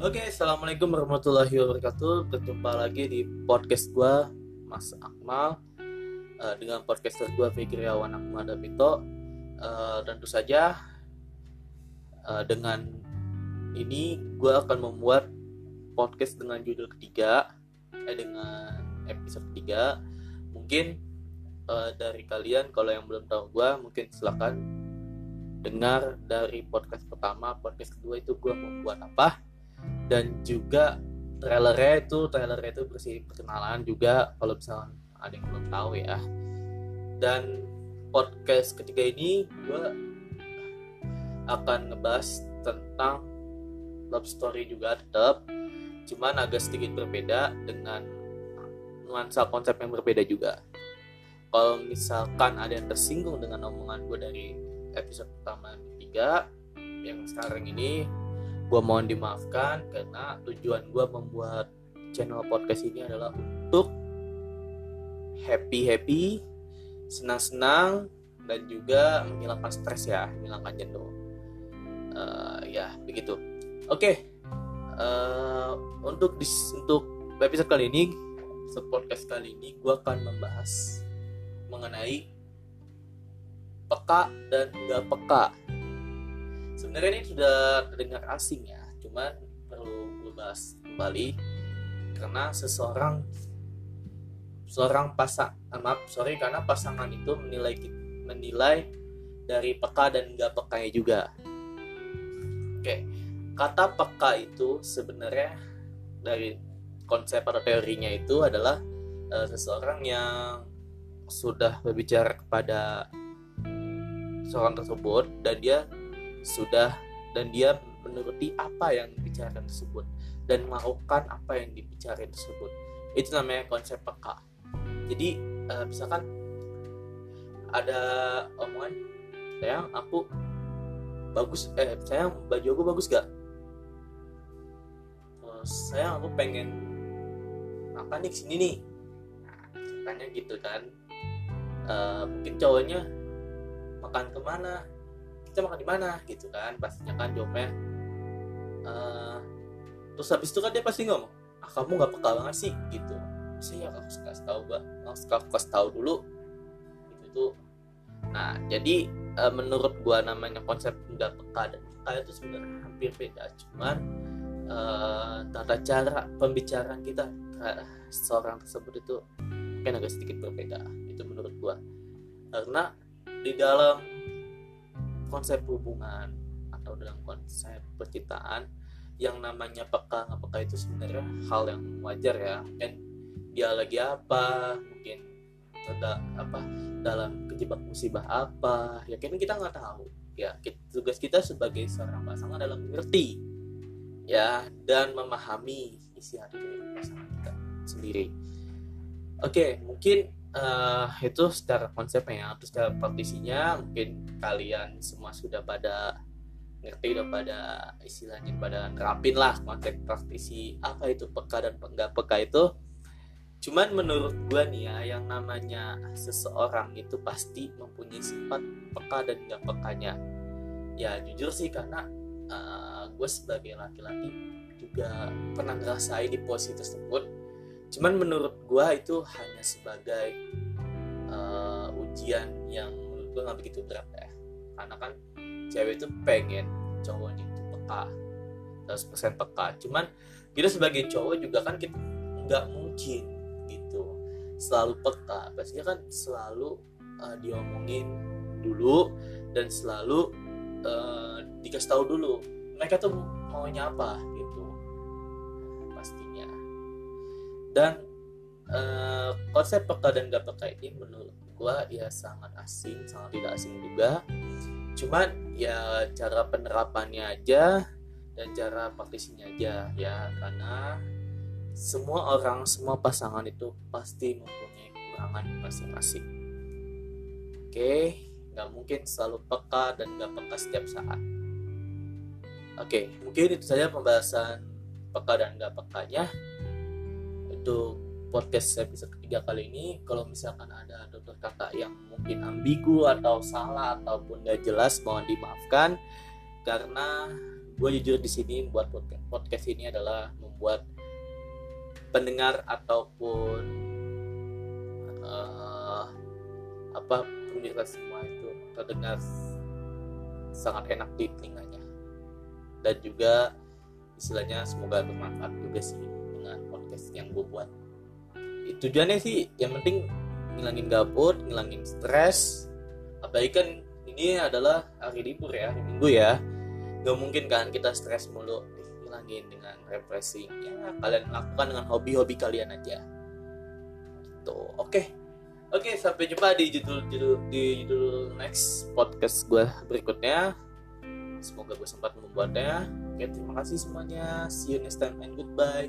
Oke, assalamualaikum warahmatullahi wabarakatuh. Berjumpa lagi di podcast gua, Mas Akmal, uh, dengan podcaster gua Fikriawan Akmal Davito. Uh, tentu saja uh, dengan ini gua akan membuat podcast dengan judul ketiga, eh dengan episode ketiga. Mungkin uh, dari kalian kalau yang belum tahu gua, mungkin silakan dengar dari podcast pertama, podcast kedua itu gua membuat apa dan juga trailernya itu trailernya itu bersih perkenalan juga kalau misalnya ada yang belum tahu ya. Dan podcast ketiga ini gue akan ngebahas tentang love story juga tetap cuman agak sedikit berbeda dengan nuansa konsep yang berbeda juga. Kalau misalkan ada yang tersinggung dengan omongan gue dari episode pertama ketiga yang sekarang ini gue mohon dimaafkan karena tujuan gue membuat channel podcast ini adalah untuk happy happy senang senang dan juga menghilangkan stres ya menghilangkan jenuh uh, ya begitu oke okay. uh, eh, untuk dis, untuk episode kali ini podcast kali ini gue akan membahas mengenai peka dan gak peka sebenarnya ini sudah terdengar asing ya cuman perlu gue kembali karena seseorang seorang pasang ah, maaf sorry karena pasangan itu menilai menilai dari peka dan enggak pekanya juga. Oke kata peka itu sebenarnya dari konsep atau teorinya itu adalah uh, seseorang yang sudah berbicara kepada seorang tersebut dan dia sudah dan dia menuruti apa yang dibicarakan tersebut dan melakukan apa yang dibicarakan tersebut. Itu namanya konsep peka. Jadi uh, misalkan ada omongan sayang aku bagus eh sayang baju aku bagus gak oh, sayang aku pengen makan nih sini nih. Nah, gitu kan. Uh, mungkin cowoknya makan ke mana kita makan di mana gitu kan. Pastinya kan jawabnya uh, terus habis itu kan dia pasti ngomong ah kamu nggak peka banget sih gitu. Saya aku kasih tahu gak harus kasih tahu dulu. Gitu tuh. Nah jadi uh, menurut gua namanya konsep nggak peka dan peka itu sebenarnya hampir beda. Cuman uh, tata cara pembicaraan kita seorang tersebut itu kan agak sedikit berbeda itu menurut gua. Karena di dalam konsep hubungan atau dalam konsep percintaan yang namanya peka peka itu sebenarnya hal yang wajar ya. Mungkin dia lagi apa mungkin ada apa dalam kejebak musibah apa. Ya kan kita nggak tahu. Ya tugas kita sebagai seorang pasangan adalah mengerti ya dan memahami isi hati dari pasangan kita sendiri. Oke mungkin uh, itu secara konsepnya atau secara praktisinya mungkin kalian semua sudah pada ngerti udah pada istilahnya pada nerapin lah konsep praktisi apa itu peka dan enggak peka itu. Cuman menurut gue nih ya yang namanya seseorang itu pasti mempunyai sifat peka dan enggak pekanya. Ya jujur sih karena uh, eh, gue sebagai laki-laki juga pernah ngerasain di posisi tersebut cuman menurut gue itu hanya sebagai uh, ujian yang menurut gue nggak begitu berat ya. Karena kan cewek itu pengen cowoknya itu peka 100% peka. Cuman kita sebagai cowok juga kan kita nggak mungkin gitu selalu peka. Pastinya kan selalu uh, diomongin dulu dan selalu uh, dikasih tahu dulu mereka tuh maunya apa dan uh, konsep peka dan gak peka ini menurut gua ya sangat asing sangat tidak asing juga. Cuman ya cara penerapannya aja dan cara praktisinya aja ya karena semua orang semua pasangan itu pasti mempunyai kekurangan masing-masing. Oke nggak mungkin selalu peka dan gak peka setiap saat. Oke mungkin itu saja pembahasan peka dan gak pekanya untuk podcast episode ketiga kali ini. Kalau misalkan ada tutur kata yang mungkin ambigu atau salah ataupun gak jelas mohon dimaafkan. Karena gue jujur di sini buat podcast, podcast ini adalah membuat pendengar ataupun uh, apa pemirsa semua itu terdengar sangat enak di telinganya. Dan juga istilahnya semoga bermanfaat juga sih dengan podcast yang gue buat. Tujuannya sih yang penting ngilangin gabut ngilangin stres. Apalagi kan ini adalah hari libur ya hari minggu ya. Gak mungkin kan kita stres mulu hilangin dengan refreshing ya kalian lakukan dengan hobi-hobi kalian aja. Gitu. Oke. Okay. oke okay, sampai jumpa di judul judul di judul next podcast gue berikutnya. Semoga gue sempat membuatnya. Oke terima kasih semuanya. See you next time and goodbye